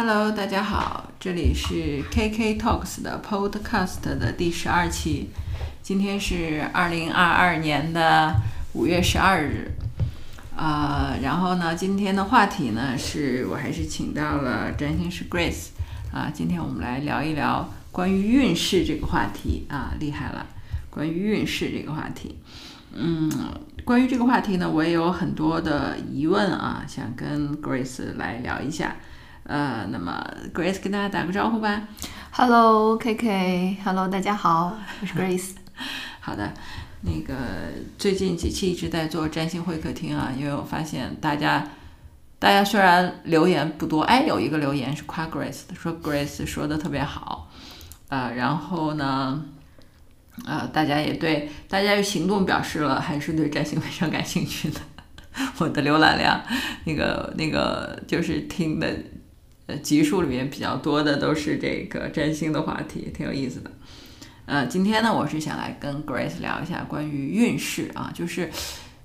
Hello，大家好，这里是 KK Talks 的 Podcast 的第十二期，今天是二零二二年的五月十二日，啊、然后呢，今天的话题呢是我还是请到了占星师 Grace 啊，今天我们来聊一聊关于运势这个话题。啊，厉害了，关于运势这个话题，嗯，关于这个话题呢，我也有很多的疑问啊，想跟 Grace 来聊一下。呃，那么 Grace 跟大家打个招呼吧。Hello KK，Hello 大家好，我是 Grace。好的，那个最近几期一直在做占星会客厅啊，因为我发现大家，大家虽然留言不多，哎，有一个留言是夸 Grace 的，说 Grace 说的特别好，呃，然后呢，呃，大家也对大家用行动表示了还是对占星非常感兴趣的。我的浏览量，那个那个就是听的。呃，集数里面比较多的都是这个占星的话题，挺有意思的。呃，今天呢，我是想来跟 Grace 聊一下关于运势啊，就是，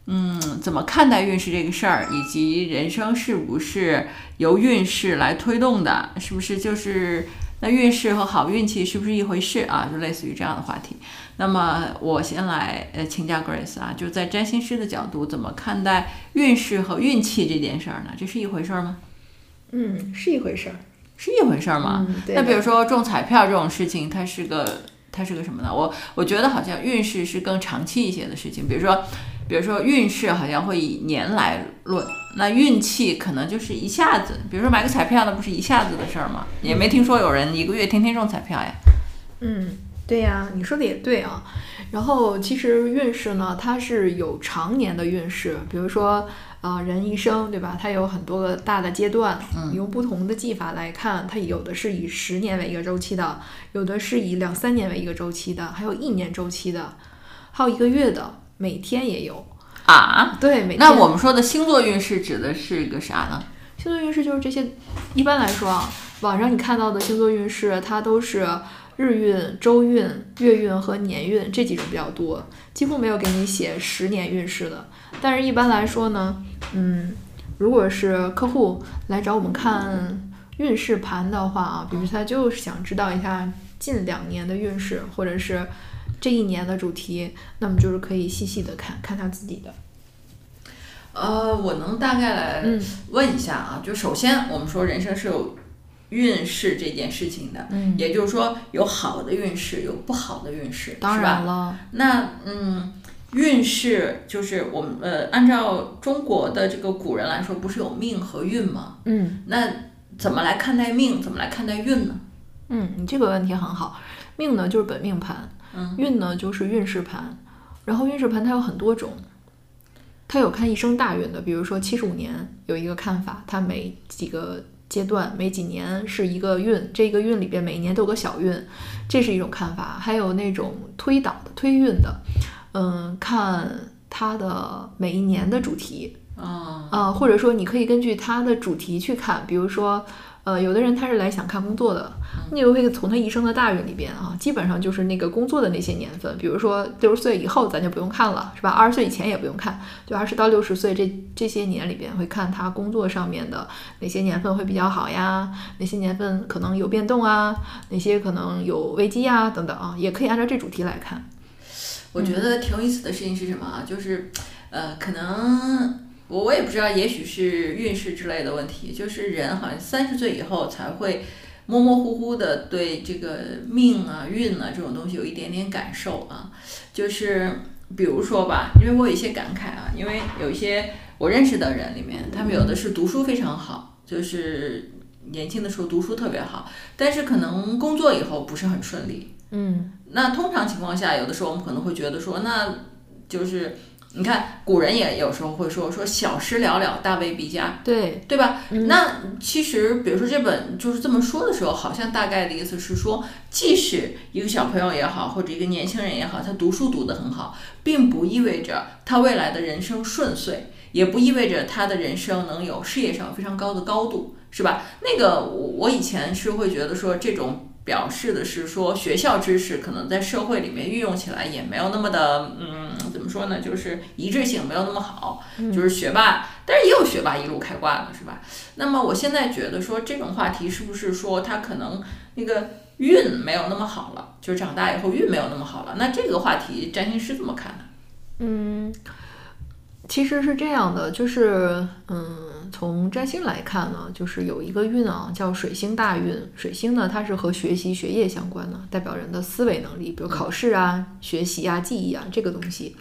嗯，怎么看待运势这个事儿，以及人生是不是由运势来推动的，是不是就是那运势和好运气是不是一回事啊？就类似于这样的话题。那么我先来呃请教 Grace 啊，就在占星师的角度，怎么看待运势和运气这件事儿呢？这是一回事儿吗？嗯，是一回事儿。是一回事儿吗？嗯那比如说中彩票这种事情，它是个它是个什么呢？我我觉得好像运势是更长期一些的事情，比如说比如说运势好像会以年来论，那运气可能就是一下子，比如说买个彩票，那不是一下子的事儿吗？也没听说有人一个月天天中彩票呀。嗯，对呀，你说的也对啊。然后其实运势呢，它是有常年的运势，比如说呃人一生对吧？它有很多个大的阶段，嗯用不同的技法来看，它有的是以十年为一个周期的，有的是以两三年为一个周期的，还有一年周期的，还有一个月的，每天也有。啊，对，每天。那我们说的星座运势指的是个啥呢？星座运势就是这些，一般来说啊，网上你看到的星座运势，它都是日运、周运、月运和年运这几种比较多，几乎没有给你写十年运势的。但是一般来说呢，嗯，如果是客户来找我们看运势盘的话啊，比如他就是想知道一下近两年的运势，或者是这一年的主题，那么就是可以细细的看看他自己的。呃，我能大概来嗯问一下啊，就首先我们说人生是有运势这件事情的，嗯，也就是说有好的运势，有不好的运势，当？然了，那嗯，运势就是我们呃，按照中国的这个古人来说，不是有命和运吗？嗯。那怎么来看待命？怎么来看待运呢？嗯，你这个问题很好。命呢就是本命盘，嗯运呢就是运势盘。然后运势盘它有很多种，它有看一生大运的，比如说七十五年有一个看法，它每几个阶段每几年是一个运，这个运里边每一年都有个小运，这是一种看法。还有那种推导的推运的，嗯，看它的每一年的主题，啊、呃，或者说你可以根据它的主题去看，比如说，呃，有的人他是来想看工作的，你就会从他一生的大运里边啊，基本上就是那个工作的那些年份，比如说六十岁以后咱就不用看了，是吧？二十岁以前也不用看，就二十到六十岁这这些年里边会看他工作上面的哪些年份会比较好呀，哪些年份可能有变动啊，哪些可能有危机啊等等啊，也可以按照这主题来看。我觉得挺有意思的事情是什么啊？就是呃，可能我我也不知道，也许是运势之类的问题，就是人好像三十岁以后才会模模糊糊的对这个命啊、运啊这种东西有一点点感受啊。就是比如说吧，因为我有一些感慨啊，因为有一些我认识的人里面，他们有的是读书非常好，就是年轻的时候读书特别好，但是可能工作以后不是很顺利。嗯那通常情况下，有的时候我们可能会觉得说，那就是你看古人也有时候会说说小时了了，大未必佳，对，对吧？嗯那其实比如说这本就是这么说的时候，好像大概的意思是说，即使一个小朋友也好，或者一个年轻人也好，他读书读得很好，并不意味着他未来的人生顺遂，也不意味着他的人生能有事业上非常高的高度，是吧？那个我我以前是会觉得说这种。表示的是说，学校知识可能在社会里面运用起来也没有那么的，嗯，怎么说？呢，就是一致性没有那么好，嗯就是学霸，但是也有学霸一路开挂的，是吧？那么我现在觉得说这种话题是不是说他可能那个运没有那么好了，就是长大以后运没有那么好了？那这个话题占星师怎么看呢？嗯，其实是这样的，就是嗯，从占星来看呢，就是有一个运啊，叫水星大运。水星呢，它是和学习、学业相关的，代表人的思维能力，比如考试啊、学习啊、记忆啊这个东西。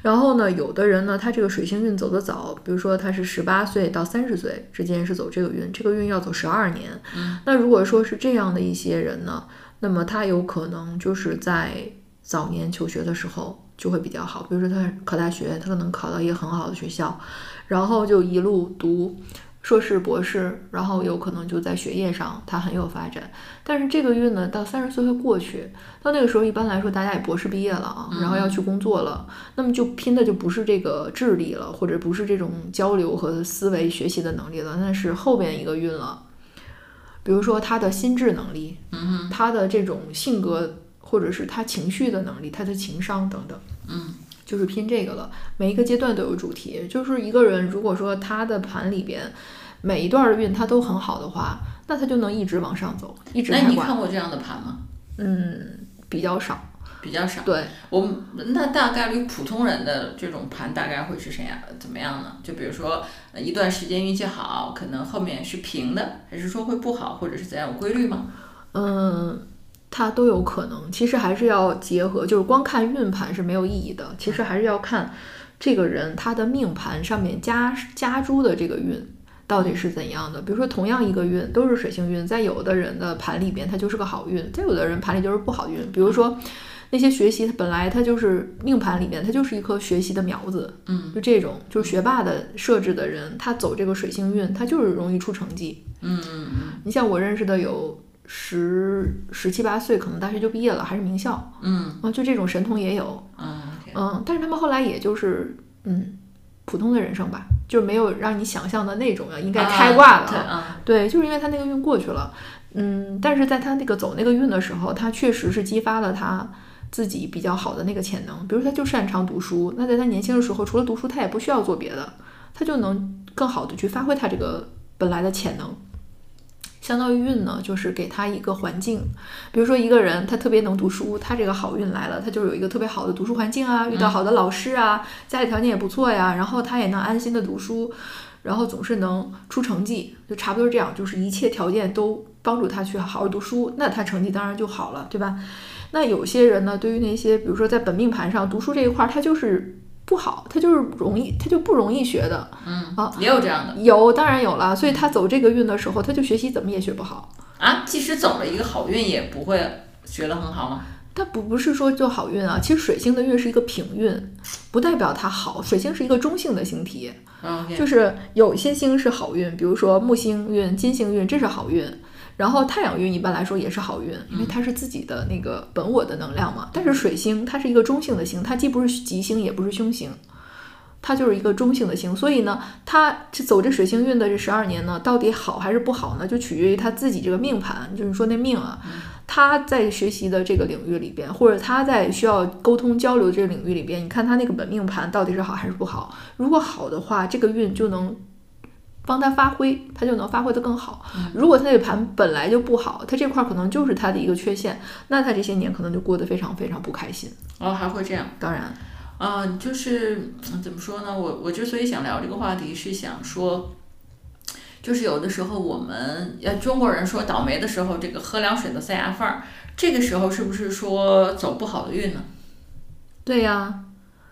然后呢，有的人呢，他这个水星运走得早，比如说他是十八岁到三十岁之间是走这个运，这个运要走十二年。那如果说是这样的一些人呢，那么他有可能就是在早年求学的时候就会比较好，比如说他考大学，他可能考到一个很好的学校，然后就一路读硕士、博士，然后有可能就在学业上他很有发展。但是这个运呢，到三十岁会过去，到那个时候一般来说大家也博士毕业了啊，然后要去工作了，那么就拼的就不是这个智力了，或者不是这种交流和思维学习的能力了，那是后边一个运了。比如说他的心智能力，嗯他的这种性格，或者是他情绪的能力，他的情商等等，嗯，就是拼这个了。每一个阶段都有主题，就是一个人如果说他的盘里边每一段的运他都很好的话，那他就能一直往上走，一直那你。看过这样的盘吗？嗯，比较少。比较少。对，我们那大概率普通人的这种盘大概会是谁样怎么样呢？就比如说呃一段时间运气好，可能后面是平的，还是说会不好，或者是怎样有规律吗？嗯，它都有可能。其实还是要结合，就是光看运盘是没有意义的。其实还是要看这个人他的命盘上面加加珠的这个运到底是怎样的。比如说，同样一个运都是水星运，在有的人的盘里边它就是个好运，在有的人盘里就是不好运。比如说。那些学习，它本来它就是命盘里面，它就是一颗学习的苗子，嗯，就这种，就是学霸的设置的人，他走这个水星运，他就是容易出成绩，嗯嗯嗯你像我认识的有十十七八岁，可能大学就毕业了，还是名校嗯啊，就这种神童也有，嗯但是他们后来也就是嗯普通的人生吧，就是没有让你想象的那种要，应该开挂的对啊，啊，对，就是因为他那个运过去了，嗯，但是在他那个走那个运的时候，他确实是激发了他。自己比较好的那个潜能，比如他就擅长读书，那在他年轻的时候，除了读书，他也不需要做别的，他就能更好的去发挥他这个本来的潜能。相当于运呢，就是给他一个环境，比如说一个人他特别能读书，他这个好运来了，他就有一个特别好的读书环境啊，遇到好的老师啊，家里条件也不错呀，然后他也能安心的读书，然后总是能出成绩，就差不多这样，就是一切条件都帮助他去好好读书，那他成绩当然就好了，对吧？那有些人呢，对于那些比如说在本命盘上读书这一块儿，他就是不好，他就是容易，他就不容易学的。嗯啊，也有这样的有，当然有了，所以他走这个运的时候，他就学习怎么也学不好。啊，即使走了一个好运，也不会学得很好吗？它不不是说就好运啊，其实水星的运是一个平运，不代表它好。水星是一个中性的星体，嗯就是有一些星是好运，比如说木星运、金星运，这是好运。然后太阳运一般来说也是好运，因为它是自己的那个本我的能量嘛。但是水星它是一个中性的星，它既不是吉星也不是凶星，它就是一个中性的星。所以呢，它这走这水星运的这十二年呢，到底好还是不好呢？就取决于他自己这个命盘，就是说那命啊，他在学习的这个领域里边，或者他在需要沟通交流这个领域里边，你看他那个本命盘到底是好还是不好？如果好的话，这个运就能。帮他发挥，他就能发挥得更好。如果他这个盘本来就不好，他这块可能就是他的一个缺陷，那他这些年可能就过得非常非常不开心。哦，还会这样。当然，啊、就是嗯怎么说呢？我我之所以想聊这个话题，是想说，就是有的时候我们呃中国人说倒霉的时候，这个喝凉水都塞牙缝儿，这个时候是不是说走不好的运呢？对呀，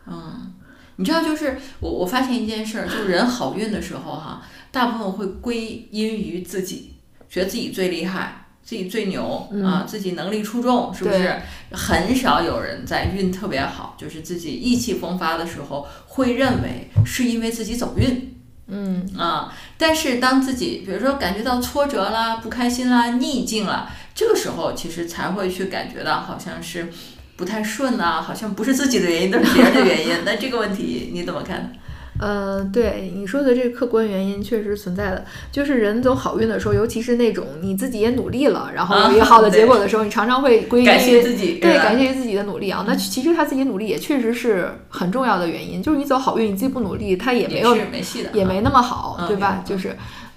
嗯，你知道，就是我我发现一件事儿，就是人好运的时候哈，大部分会归因于自己，觉得自己最厉害。自己最牛、嗯啊，自己能力出众，是不是？很少有人在运特别好，就是自己意气风发的时候，会认为是因为自己走运嗯啊。但是当自己比如说感觉到挫折啦、不开心啦、逆境啦，这个时候其实才会去感觉到好像是不太顺啊，好像不是自己的原因，都是别人的原因。那这个问题你怎么看？呃，对你说的这个客观原因确实存在的，就是人走好运的时候，尤其是那种你自己也努力了，然后有一个好的结果的时候，你常常会归于感谢自己，对，感谢于自己的努力啊。那其实他自己努力也确实是很重要的原因，就是你走好运，你自己不努力，他也没有是没戏的，也没那么好，嗯对吧？嗯就是，嗯，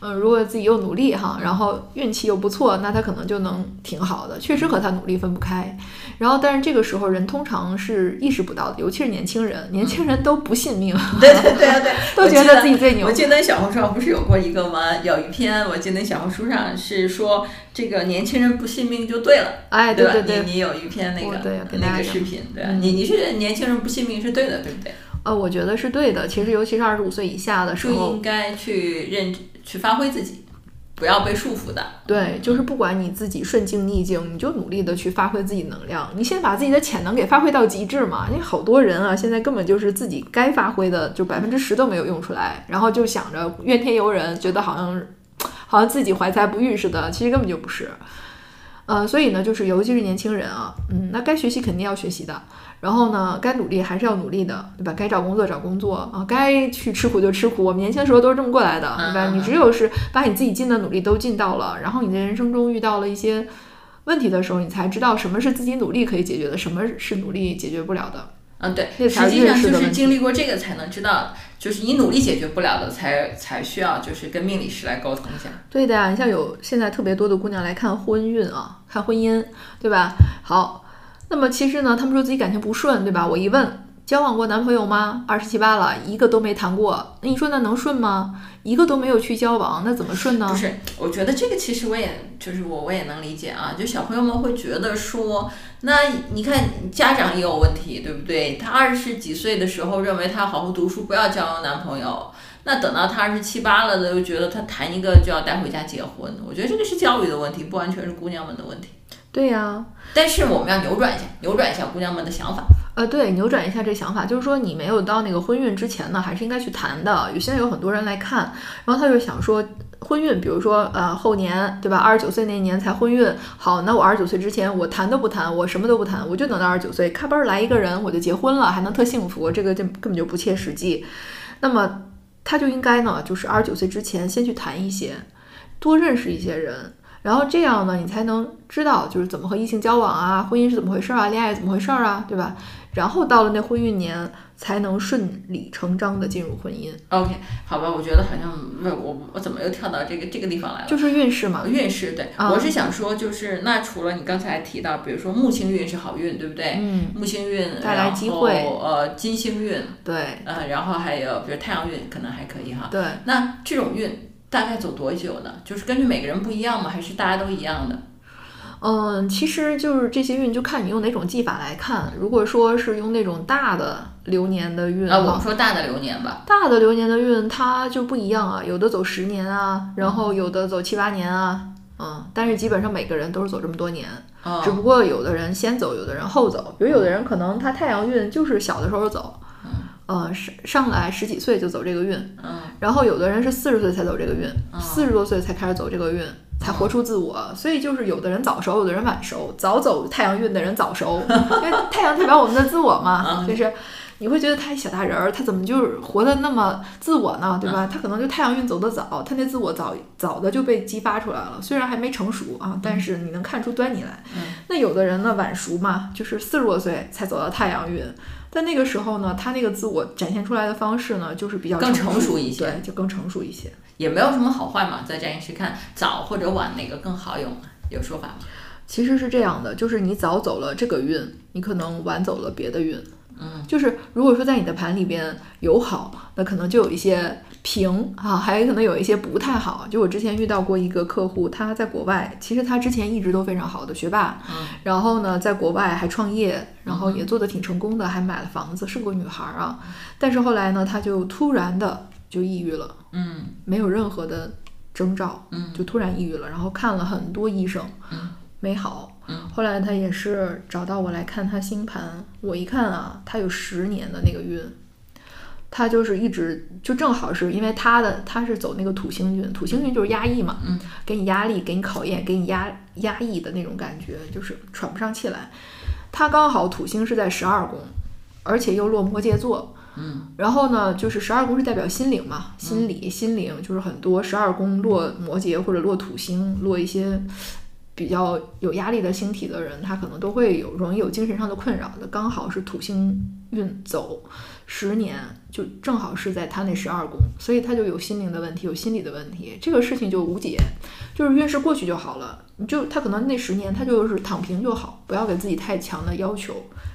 如果自己又努力哈，然后运气又不错，那他可能就能挺好的，确实和他努力分不开。然后，但是这个时候人通常是意识不到的，尤其是年轻人，年轻人都不信命，对对对对，都觉得自己最牛我。记得小红书上不是有过一个吗？有一篇我记得小红书上是说这个年轻人不信命就对了，哎，对吧？对对你你有一篇那个我对跟大那个家视频，对？嗯你你是觉得年轻人不信命是对的，对不对？呃，我觉得是对的。其实，尤其是二十五岁以下的时候就候应，该去认去发挥自己，不要被束缚的。对，就是不管你自己顺境逆境，你就努力的去发挥自己能量。你先把自己的潜能给发挥到极致嘛。因为好多人啊，现在根本就是自己该发挥的，就百分之十都没有用出来，然后就想着怨天尤人，觉得好像好像自己怀才不遇似的，其实根本就不是。呃，所以呢，就是尤其是年轻人啊，嗯，那该学习肯定要学习的，然后呢，该努力还是要努力的，对吧？该找工作找工作啊，该去吃苦就吃苦。我们年轻的时候都是这么过来的，对吧？你只有是把你自己尽的努力都尽到了，然后你在人生中遇到了一些问题的时候，你才知道什么是自己努力可以解决的，什么是努力解决不了的。嗯，对，实际上就是经历过这个才能知道，就是你努力解决不了的，才才需要就是跟命理师来沟通一下。对的呀，你像有现在特别多的姑娘来看婚运啊，看婚姻，对吧？好，那么其实呢，他们说自己感情不顺，对吧？我一问，交往过男朋友吗？二十七八了，一个都没谈过。那你说那能顺吗？一个都没有去交往，那怎么顺呢不？是，我觉得这个其实我也就是我我也能理解啊，就小朋友们会觉得说，那你看家长也有问题，对不对？他二十几岁的时候认为他好好读书，不要交男朋友。那等到他二十七八了的，又觉得他谈一个就要带回家结婚，我觉得这个是教育的问题，不完全是姑娘们的问题。对呀、但是我们要扭转一下，扭转一下姑娘们的想法。呃，对，扭转一下这想法，就是说你没有到那个婚运之前呢，还是应该去谈的。有现在有很多人来看，然后他就想说，婚运，比如说呃后年，对吧？二十九岁那年才婚运，好，那我二十九岁之前我谈都不谈，我什么都不谈，我就等到二十九岁，咔嘣来一个人我就结婚了，还能特幸福，这个就根本就不切实际。那么他就应该呢，就是二十九岁之前先去谈一些，多认识一些人。然后这样呢，你才能知道就是怎么和异性交往啊，婚姻是怎么回事啊，恋爱怎么回事啊，对吧？然后到了那婚运年，才能顺理成章的进入婚姻，OK，好吧，我觉得好像我我我怎么又跳到这个这个地方来了？就是运势嘛。运势对，啊我是想说，就是那除了你刚才提到，比如说木星运是好运，对不对？嗯，木星运带来机会呃，金星运，对呃，然后还有比如太阳运，可能还可以哈。对，那这种运大概走多久呢？就是根据每个人不一样吗？还是大家都一样的？嗯，其实就是这些运，就看你用哪种技法来看。如果说是用那种大的流年的运啊，我们说大的流年吧。大的流年的运它就不一样啊，有的走十年啊，然后有的走七八年啊，嗯，但是基本上每个人都是走这么多年，哦只不过有的人先走，有的人后走，比如有的人可能他太阳运就是小的时候走，呃，上上来十几岁就走这个运，嗯，然后有的人是四十岁才走这个运，四十多岁才开始走这个运。才活出自我，所以就是有的人早熟，有的人晚熟。早走太阳运的人早熟，因为太阳代表我们的自我嘛，嗯就是你会觉得他一小大人儿，他怎么就是活得那么自我呢？对吧？他可能就太阳运走得早，他那自我早早的就被激发出来了，虽然还没成熟啊，但是你能看出端倪来。嗯那有的人呢晚熟嘛，就是四十多岁才走到太阳运，但那个时候呢，他那个自我展现出来的方式呢，就是比较更成成熟一些对，就更成熟一些。也没有什么好坏嘛，在占星师看早或者晚哪个更好有？有说法吗？其实是这样的，就是你早走了这个运，你可能晚走了别的运。嗯，就是如果说在你的盘里边有好，那可能就有一些平啊，还有可能有一些不太好。就我之前遇到过一个客户，他在国外，其实他之前一直都非常好的学霸，嗯。然后呢，在国外还创业，然后也做得挺成功的，还买了房子，是个女孩儿啊。但是后来呢，她就突然的就抑郁了，嗯。没有任何的征兆，嗯。就突然抑郁了，然后看了很多医生，嗯没好。嗯。后来他也是找到我来看他星盘，我一看啊，他有十年的那个运，他就是一直就正好是因为他的他是走那个土星运，土星运就是压抑嘛，嗯，给你压力，给你考验，给你压压抑的那种感觉，就是喘不上气来。他刚好土星是在十二宫，而且又落摩羯座，嗯，然后呢，就是十二宫是代表心灵嘛，心理、心灵，就是很多十二宫落摩羯或者落土星，落一些比较有压力的星体的人，他可能都会有容易有精神上的困扰的。刚好是土星运走十年，就正好是在他那十二宫，所以他就有心灵的问题，有心理的问题，这个事情就无解，就是运势过去就好了。你就他可能那十年他就是躺平就好，不要给自己太强的要求。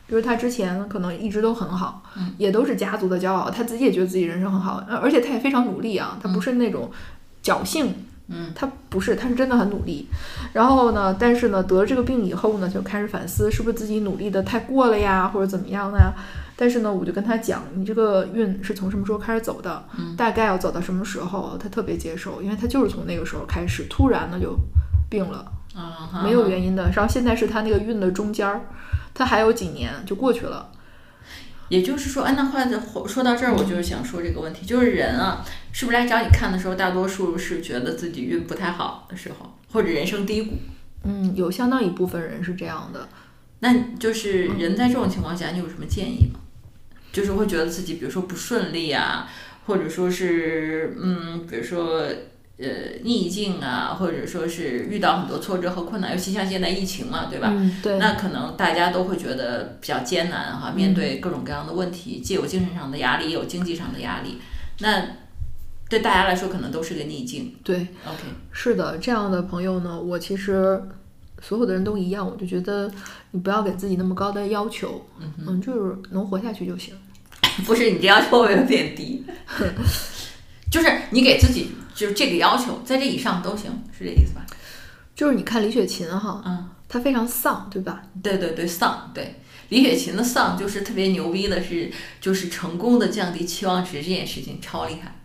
比如他之前可能一直都很好，也都是家族的骄傲，他自己也觉得自己人生很好，而而且他也非常努力啊，他不是那种侥幸，嗯，他不是，他是真的很努力。然后呢，但是呢，得了这个病以后呢，就开始反思是不是自己努力的太过了呀，或者怎么样的呀？但是呢，我就跟他讲，你这个运是从什么时候开始走的，大概要走到什么时候，他特别接受，因为他就是从那个时候开始，突然呢就病了，啊，没有原因的。然后现在是他那个运的中间儿。他还有几年就过去了，也就是说，哎，那话说到这儿，我就是想说这个问题，就是人啊，是不是来找你看的时候，大多数是觉得自己运不太好的时候，或者人生低谷？嗯，有相当一部分人是这样的。那就是人在这种情况下，你有什么建议吗？就是会觉得自己，比如说不顺利啊，或者说是，嗯，比如说。呃，逆境啊，或者说是遇到很多挫折和困难，尤其像现在疫情嘛，对吧？嗯，对。那可能大家都会觉得比较艰难哈，面对各种各样的问题，既有精神上的压力，也有经济上的压力。那对大家来说，可能都是个逆境。对，OK，是的，这样的朋友呢，我其实所有的人都一样，我就觉得你不要给自己那么高的要求，嗯，就是能活下去就行。不是你这要求有点低，就是你给自己。就是这个要求，在这以上都行，是这意思吧？就是你看李雪琴哈，嗯，她非常丧，对吧？对对对，丧。对，李雪琴的丧就是特别牛逼的，是就是成功的降低期望值这件事情超厉害。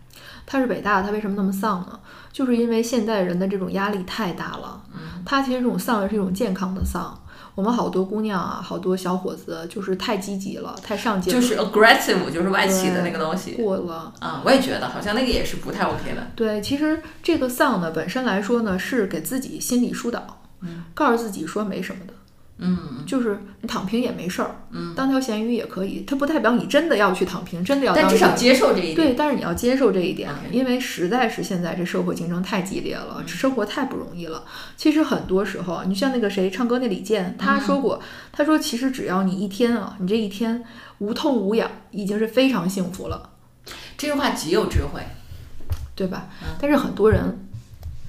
她是北大，她为什么那么丧呢？就是因为现代人的这种压力太大了。嗯，她其实这种丧是一种健康的丧。我们好多姑娘啊，好多小伙子就是太积极了，太上进，就是 aggressive，就是外企的那个东西过了啊。我也觉得好像那个也是不太 OK 的。对，其实这个丧呢，本身来说呢，是给自己心理疏导，嗯，告诉自己说没什么的。嗯，就是你躺平也没事儿，嗯，当条咸鱼也可以。它不代表你真的要去躺平，真的要。但至少接受这一点。对，但是你要接受这一点，因为实在是现在这社会竞争太激烈了，生活太不容易了。其实很多时候，你像那个谁唱歌那李健，他说过，他说其实只要你一天啊，你这一天无痛无痒，已经是非常幸福了。这句话极有智慧，对吧？但是很多人。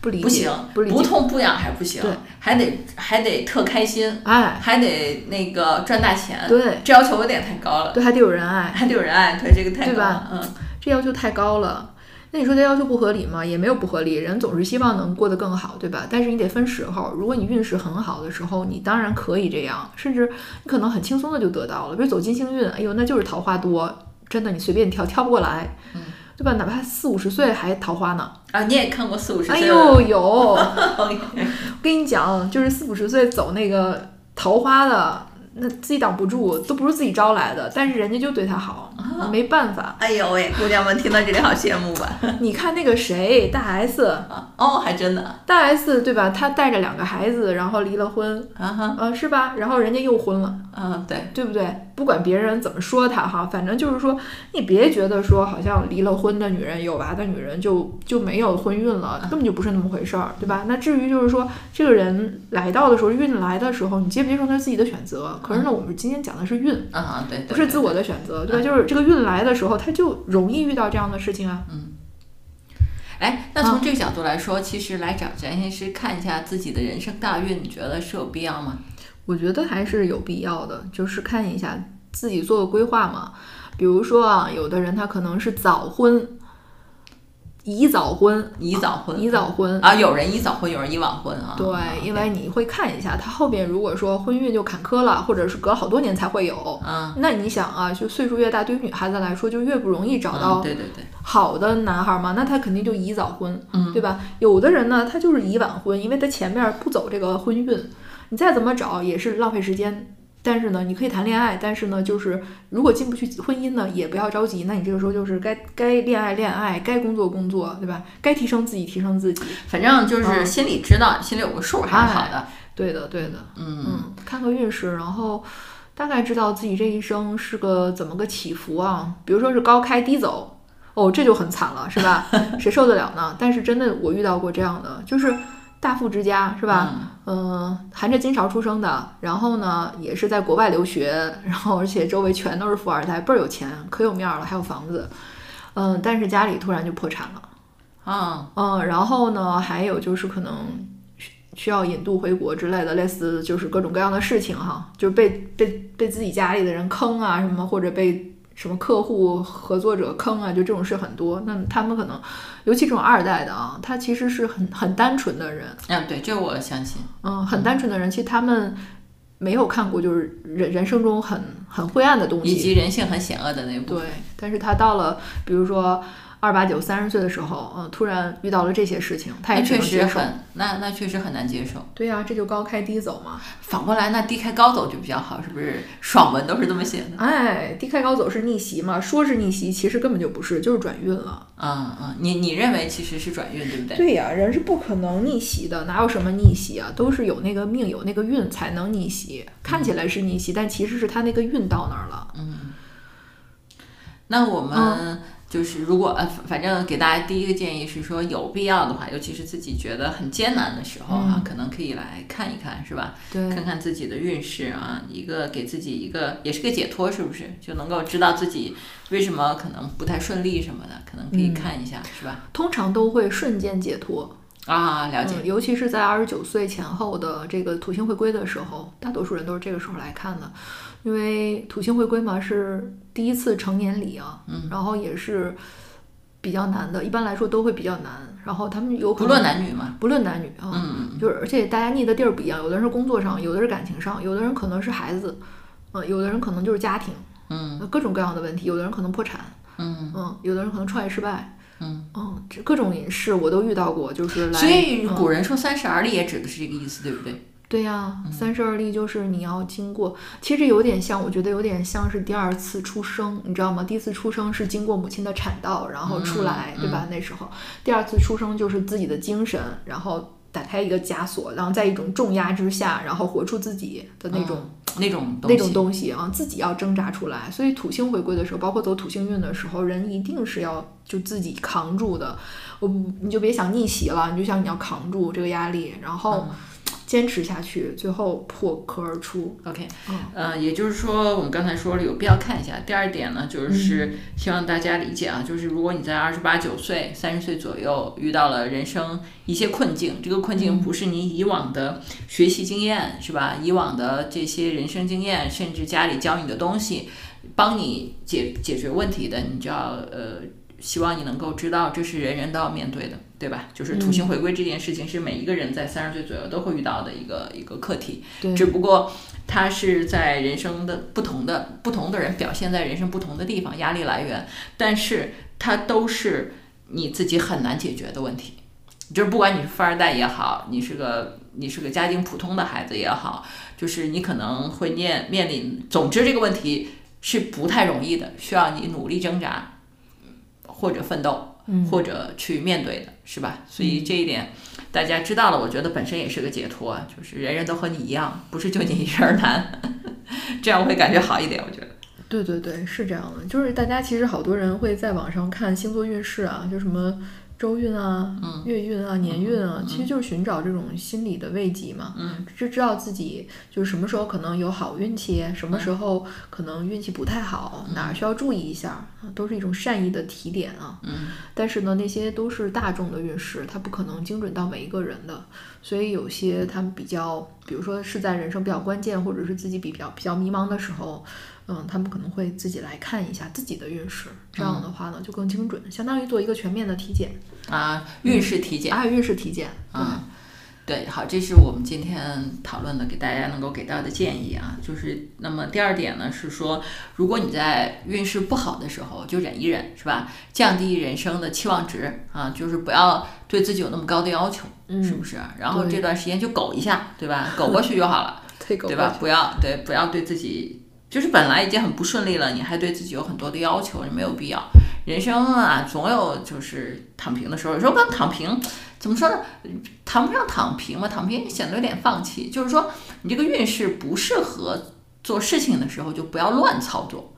不理解，不行，不痛不痒还不行，还得还得特开心，哎，还得那个赚大钱，对，这要求有点太高了，对，还得有人爱，还得有人爱，对，这个太高了，嗯，这要求太高了。那你说这要求不合理吗？也没有不合理，人总是希望能过得更好，对吧？但是你得分时候，如果你运势很好的时候，你当然可以这样，甚至你可能很轻松的就得到了，比如走金星运，哎呦，那就是桃花多，真的，你随便挑挑不过来，嗯。对吧？哪怕四五十岁还桃花呢？啊，你也看过四五十岁？哎呦，有。我跟你讲，就是四五十岁走那个桃花的。那自己挡不住，都不是自己招来的，但是人家就对他好，没办法。哎呦喂，姑娘们听到这里好羡慕吧？你看那个谁，大 S，哦，还真的，大 S 对吧？她带着两个孩子，然后离了婚，啊哈，呃，是吧？然后人家又婚了，嗯，对，对不对？不管别人怎么说她哈，反正就是说，你别觉得说好像离了婚的女人、有娃的女人就就没有婚运了，根本就不是那么回事儿，对吧？那至于就是说，这个人来到的时候，运来的时候，你接不接受那是自己的选择。可是呢，我们今天讲的是运啊，对，不是自我的选择，对吧？就是这个运来的时候，他就容易遇到这样的事情啊。嗯，哎，那从这个角度来说，其实来找占星师看一下自己的人生大运，你觉得是有必要吗？我觉得还是有必要的，就是看一下自己做个规划嘛。比如说啊，有的人他可能是早婚。宜早婚，宜早婚，宜早婚啊！有人宜早婚，有人宜晚婚啊。对，因为你会看一下他后边，如果说婚运就坎坷了，或者是隔好多年才会有，嗯，那你想啊，就岁数越大，对于女孩子来说就越不容易找到对对对好的男孩嘛，那他肯定就宜早婚，嗯，对吧？有的人呢，他就是宜晚婚，因为他前面不走这个婚运，你再怎么找也是浪费时间。但是呢，你可以谈恋爱，但是呢，就是如果进不去婚姻呢，也不要着急。那你这个时候就是该该恋爱恋爱，该工作工作，对吧？该提升自己提升自己。反正就是心里知道，心里有个数还是好的。对的，对的。嗯，看个运势，然后大概知道自己这一生是个怎么个起伏啊。比如说是高开低走，哦，这就很惨了，是吧？谁受得了呢？但是真的，我遇到过这样的，就是大富之家，是吧？嗯，含着金勺出生的，然后呢，也是在国外留学，然后而且周围全都是富二代，倍儿有钱，可有面儿了，还有房子。嗯，但是家里突然就破产了。啊，嗯，然后呢，还有就是可能需需要引渡回国之类的，类似就是各种各样的事情哈，就是被被被自己家里的人坑啊什么，或者被什么客户合作者坑啊，就这种事很多。那他们可能，尤其这种二代的啊，他其实是很很单纯的人。嗯，对，这我相信。嗯，很单纯的人，其实他们没有看过就是人人生中很很灰暗的东西，以及人性很险恶的那部分。对，但是他到了，比如说。二八九三十岁的时候，嗯，突然遇到了这些事情，他也确实很那那确实很难接受。对呀，这就高开低走嘛。反过来，那低开高走就比较好，是不是？爽文都是这么写的。哎，低开高走是逆袭嘛？说是逆袭，其实根本就不是，就是转运了。嗯嗯，你你认为其实是转运，对不对？对呀，人是不可能逆袭的，哪有什么逆袭啊？都是有那个命，有那个运才能逆袭。看起来是逆袭，但其实是他那个运到那儿了。嗯。那我们。就是如果呃，反正给大家第一个建议是说，有必要的话，尤其是自己觉得很艰难的时候哈，可能可以来看一看，是吧？对，看看自己的运势啊，一个给自己一个也是个解脱，是不是？就能够知道自己为什么可能不太顺利什么的，可能可以看一下，是吧？通常都会瞬间解脱啊，了解。尤其是在二十九岁前后的这个土星回归的时候，大多数人都是这个时候来看的。因为土星回归嘛，是第一次成年礼啊，然后也是比较难的，一般来说都会比较难。然后他们有不论男女嘛，不论男女啊，嗯，就是而且大家腻的地儿不一样，有的人是工作上，有的是感情上，有的人可能是孩子，嗯，有的人可能就是家庭，嗯，各种各样的问题，有的人可能破产，嗯嗯，有的人可能创业失败，嗯嗯，这各种隐士我都遇到过，就是来。所以古人说三十而立也指的是这个意思，对不对？对呀，三十而立就是你要经过，其实有点像，我觉得有点像是第二次出生，你知道吗？第一次出生是经过母亲的产道，然后出来，对吧？那时候，第二次出生就是自己的精神，然后打开一个枷锁，然后在一种重压之下，然后活出自己的那种那种那种东西啊，自己要挣扎出来。所以土星回归的时候，包括走土星运的时候，人一定是要就自己扛住的。我你就别想逆袭了，你就想你要扛住这个压力，然后。坚持下去，最后破壳而出。OK，嗯，也就是说，我们刚才说了，有必要看一下。第二点呢，就是希望大家理解啊，就是如果你在二十八九岁、三十岁左右遇到了人生一些困境，这个困境不是你以往的学习经验，是吧？以往的这些人生经验，甚至家里教你的东西，帮你解解决问题的，你就要呃。希望你能够知道，这是人人都要面对的，对吧？就是土星回归这件事情，是每一个人在三十岁左右都会遇到的一个一个课题。对，只不过它是在人生的不同的不同的人表现在人生不同的地方，压力来源，但是它都是你自己很难解决的问题。就是不管你是富二代也好，你是个你是个家境普通的孩子也好，就是你可能会面面临，总之这个问题是不太容易的，需要你努力挣扎。或者奋斗，或者去面对的是吧？所以这一点大家知道了，我觉得本身也是个解脱，就是人人都和你一样，不是就你一人难，这样会感觉好一点。我觉得，对对对，是这样的，就是大家其实好多人会在网上看星座运势啊，就什么。周运啊，月运啊，年运啊，其实就是寻找这种心理的慰藉嘛。嗯，就知道自己就是什么时候可能有好运气，什么时候可能运气不太好，哪儿需要注意一下，都是一种善意的提点啊。嗯，但是呢，那些都是大众的运势，它不可能精准到每一个人的。所以有些他们比较，比如说是在人生比较关键，或者是自己比较比较迷茫的时候。嗯，他们可能会自己来看一下自己的运势，这样的话呢就更精准，相当于做一个全面的体检啊，运势体检啊，运势体检啊，对，好，这是我们今天讨论的，给大家能够给到的建议啊，就是那么第二点呢是说，如果你在运势不好的时候就忍一忍，是吧？降低人生的期望值啊，就是不要对自己有那么高的要求，是不是？然后这段时间就苟一下，对吧？苟过去就好了，对吧？不要对，不要对自己。就是本来已经很不顺利了，你还对自己有很多的要求，没有必要。人生啊，总有就是躺平的时候。有时候刚躺平，怎么说呢？谈不上躺平吧，躺平显得有点放弃。就是说，你这个运势不适合做事情的时候就不要乱操作。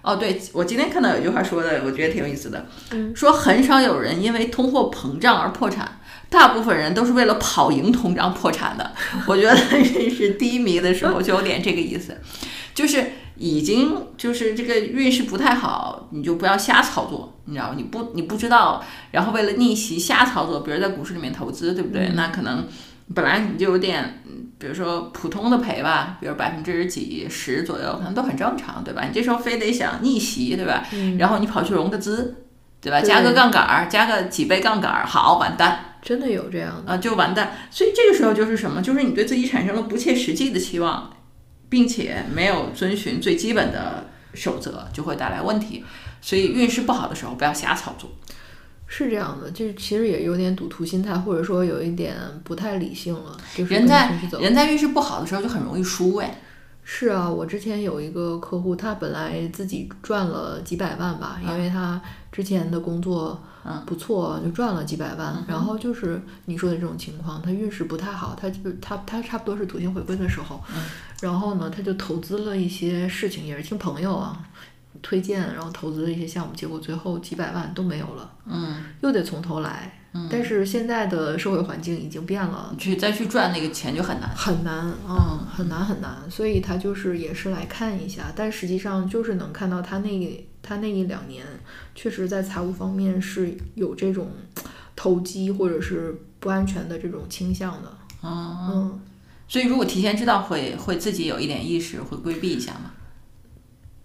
哦，对，我今天看到有一句话说的，我觉得挺有意思的，嗯说很少有人因为通货膨胀而破产，大部分人都是为了跑赢通胀破产的。我觉得运势低迷的时候就有点这个意思，就是已经就是这个运势不太好，你就不要瞎操作，你知道吗？你不你不知道，然后为了逆袭瞎操作，比如在股市里面投资，对不对？那可能本来你就有点，嗯比如说普通的赔吧，比如百分之几十左右，可能都很正常，对吧？你这时候非得想逆袭，对吧？然后你跑去融个资，对吧？加个杠杆儿，加个几倍杠杆儿，好，完蛋真的有这样的。啊，就完蛋。所以这个时候就是什么？就是你对自己产生了不切实际的期望，并且没有遵循最基本的守则，就会带来问题。所以运势不好的时候，不要瞎操作。是这样的，就是其实也有点赌徒心态，或者说有一点不太理性了。就是人在人在运势不好的时候就很容易输哎。是啊，我之前有一个客户，他本来自己赚了几百万吧，因为他之前的工作嗯不错，就赚了几百万。然后就是你说的这种情况，他运势不太好，他就他他差不多是土星回归的时候，然后呢，他就投资了一些事情，也是听朋友啊推荐，然后投资了一些项目，结果最后几百万都没有了，嗯，又得从头来。但是现在的社会环境已经变了，你去再去赚那个钱就很难。很难啊、很难很难，所以他就是也是来看一下，但实际上就是能看到他那他那一两年，确实在财务方面是有这种投机或者是不安全的这种倾向的。嗯，嗯，所以如果提前知道会会自己有一点意识，会规避一下嘛。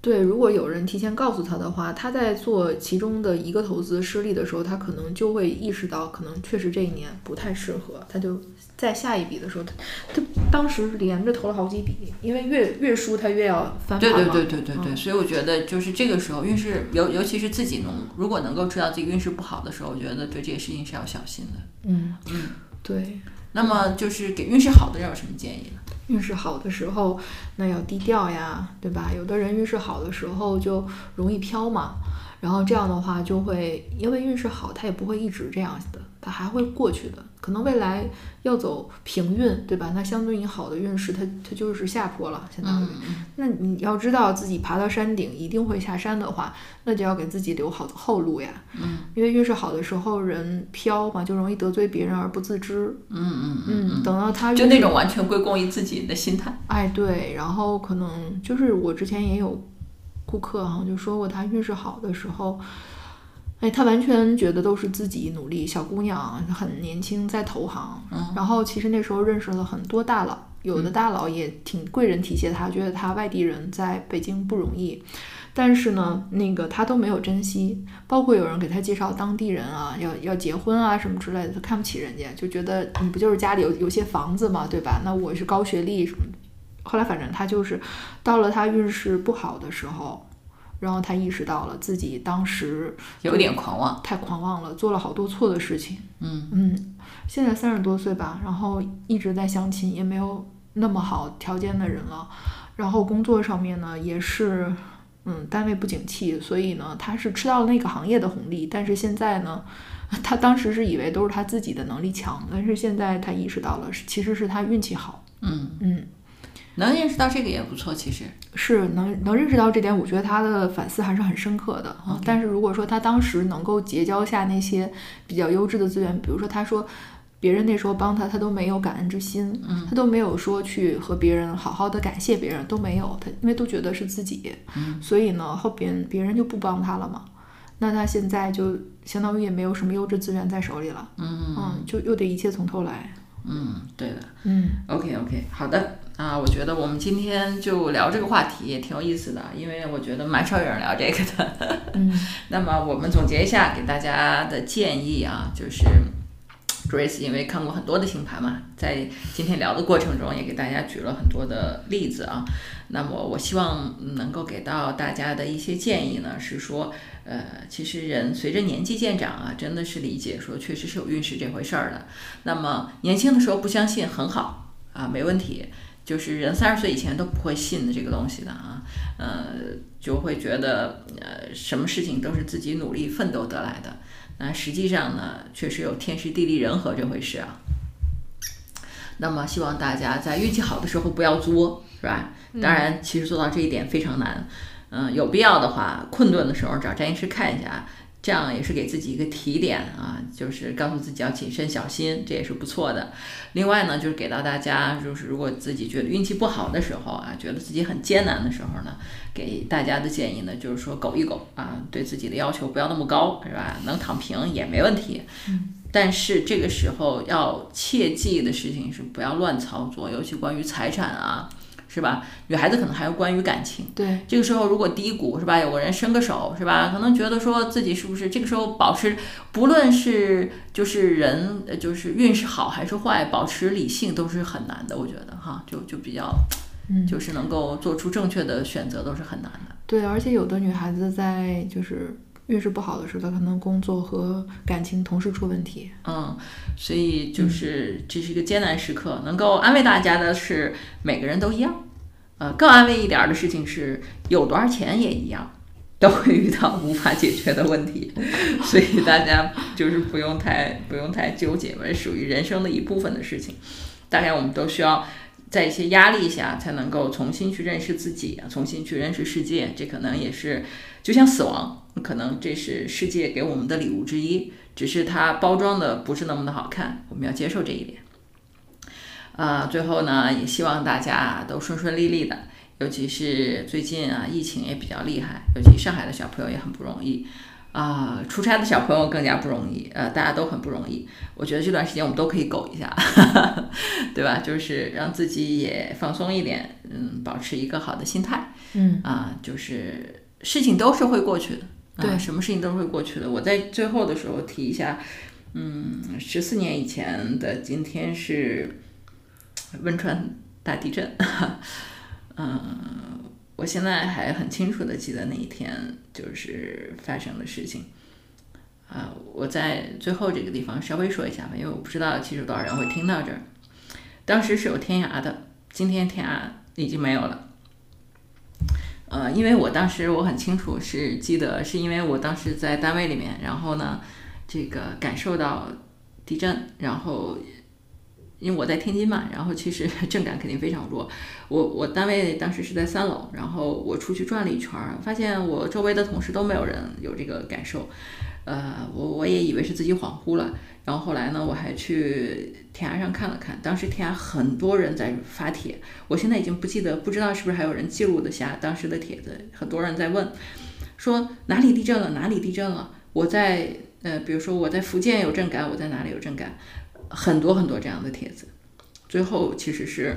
对，如果有人提前告诉他的话，他在做其中的一个投资失利的时候，他可能就会意识到，可能确实这一年不太适合，他就在下一笔的时候，他他当时连着投了好几笔，因为越越输他越要翻盘对对嘛对对对对，所以我觉得就是这个时候运势，尤尤其是自己能如果能够知道自己运势不好的时候，我觉得对这个事情是要小心的。嗯嗯，对。那么就是给运势好的人有什么建议呢？运势好的时候，那要低调呀，对吧？有的人运势好的时候就容易飘嘛，然后这样的话就会，因为运势好，他也不会一直这样的，他还会过去的。可能未来要走平运，对吧？那相对应好的运势，它它就是下坡了，相当于。那你要知道自己爬到山顶一定会下山的话，那就要给自己留好后路呀。嗯，因为运势好的时候，人飘嘛，就容易得罪别人而不自知。嗯嗯嗯，等到他就那种完全归功于自己的心态。哎，对，然后可能就是我之前也有顾客哈，就说过他运势好的时候，哎，他完全觉得都是自己努力，小姑娘很年轻在投行，嗯然后其实那时候认识了很多大佬，有的大佬也挺贵人提携他，觉得他外地人在北京不容易。但是呢，那个他都没有珍惜，包括有人给他介绍当地人啊，要要结婚啊什么之类的，他看不起人家，就觉得你不就是家里有有些房子嘛，对吧？那我是高学历什么的。后来反正他就是到了他运势不好的时候，然后他意识到了自己当时有点狂妄。太狂妄了，做了好多错的事情。嗯嗯，现在三十多岁吧，然后一直在相亲，也没有那么好条件的人了。然后工作上面呢，也是，嗯，单位不景气，所以呢，他是吃到了那个行业的红利。但是现在呢，他当时是以为都是他自己的能力强，但是现在他意识到了，是其实是他运气好。嗯，嗯，能认识到这个也不错，其实。是能能认识到这点，我觉得他的反思还是很深刻的啊。但是如果说他当时能够结交下那些比较优质的资源，比如说他说别人那时候帮他，他都没有感恩之心，嗯他都没有说去和别人好好的感谢别人，都没有，他因为都觉得是自己，嗯所以呢后边别人就不帮他了嘛。那他现在就相当于也没有什么优质资源在手里了，嗯嗯，就又得一切从头来，嗯，对的。嗯 OK OK，好的啊，我觉得我们今天就聊这个话题也挺有意思的，因为我觉得蛮少有人聊这个的。嗯 那么我们总结一下给大家的建议啊，就是 Grace 因为看过很多的星盘嘛，在今天聊的过程中也给大家举了很多的例子啊。那么我希望能够给到大家的一些建议呢，是说，呃，其实人随着年纪渐长啊，真的是理解说确实是有运势这回事儿的。那么年轻的时候不相信很好啊，没问题。就是人三十岁以前都不会信的这个东西的啊，呃，就会觉得呃什么事情都是自己努力奋斗得来的。那实际上呢，确实有天时地利人和这回事啊。那么希望大家在运气好的时候不要作，是吧？当然，其实做到这一点非常难。嗯，有必要的话，困顿的时候找占星师看一下，这样也是给自己一个提点啊，就是告诉自己要谨慎小心，这也是不错的。另外呢，就是给到大家，就是如果自己觉得运气不好的时候啊，觉得自己很艰难的时候呢，给大家的建议呢，就是说苟一苟啊，对自己的要求不要那么高，是吧？能躺平也没问题。但是这个时候要切记的事情是不要乱操作，尤其关于财产啊。是吧？女孩子可能还有关于感情，对这个时候如果低谷是吧？有个人伸个手是吧？可能觉得说自己是不是这个时候保持，不论是就是人就是运势好还是坏，保持理性都是很难的。我觉得哈，就就比较，就是能够做出正确的选择都是很难的。对，而且有的女孩子在就是运势不好的时候，他可能工作和感情同时出问题。嗯，所以就是这是一个艰难时刻。能够安慰大家的是，每个人都一样。呃，更安慰一点的事情是，有多少钱也一样，都会遇到无法解决的问题，所以大家就是不用太不用太纠结吧，属于人生的一部分的事情。大概我们都需要在一些压力下，才能够重新去认识自己，重新去认识世界。这可能也是就像死亡，可能这是世界给我们的礼物之一，只是它包装的不是那么的好看，我们要接受这一点。呃，最后呢，也希望大家都顺顺利利的，尤其是最近啊，疫情也比较厉害，尤其上海的小朋友也很不容易，啊，出差的小朋友更加不容易，呃，大家都很不容易。我觉得这段时间我们都可以苟一下，对吧？就是让自己也放松一点，嗯，保持一个好的心态，嗯啊，就是事情都是会过去的，对，什么事情都会过去的。我在最后的时候提一下，嗯，十四年以前的今天是。汶川大地震，嗯，我现在还很清楚的记得那一天就是发生的事情。啊，我在最后这个地方稍微说一下吧，因为我不知道其实多少人会听到这儿。当时是有天涯的，今天天涯已经没有了。呃，因为我当时我很清楚是记得，是因为我当时在单位里面，然后呢，这个感受到地震，然后。因为我在天津嘛，然后其实 震感肯定非常弱。我我单位当时是在三楼，然后我出去转了一圈，发现我周围的同事都没有人有这个感受。呃，我我也以为是自己恍惚了。然后后来呢，我还去天涯上看了看，当时天涯很多人在发帖，我现在已经不记得，不知道是不是还有人记录的下当时的帖子。很多人在问，说哪里地震了，哪里地震了？我在呃，比如说我在福建有震感，我在哪里有震感？很多很多这样的帖子，最后其实是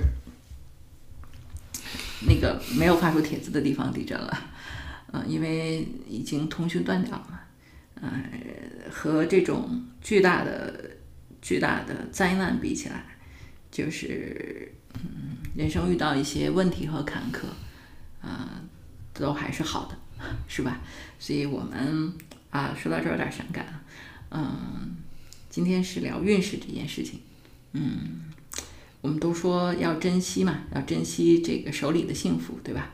那个没有发出帖子的地方地震了，嗯，因为已经通讯断掉了，嗯，和这种巨大的巨大的灾难比起来，就是嗯，人生遇到一些问题和坎坷，啊，都还是好的，是吧？所以我们啊，说到这儿有点伤感，嗯。今天是聊运势这件事情，嗯，我们都说要珍惜嘛，要珍惜这个手里的幸福，对吧？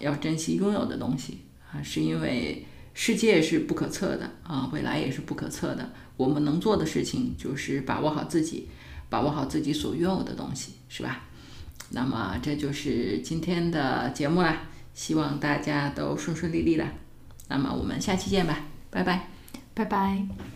要珍惜拥有的东西啊，是因为世界是不可测的啊，未来也是不可测的。我们能做的事情就是把握好自己，把握好自己所拥有的东西，是吧？那么这就是今天的节目啦，希望大家都顺顺利利的。那么我们下期见吧，拜拜，拜拜。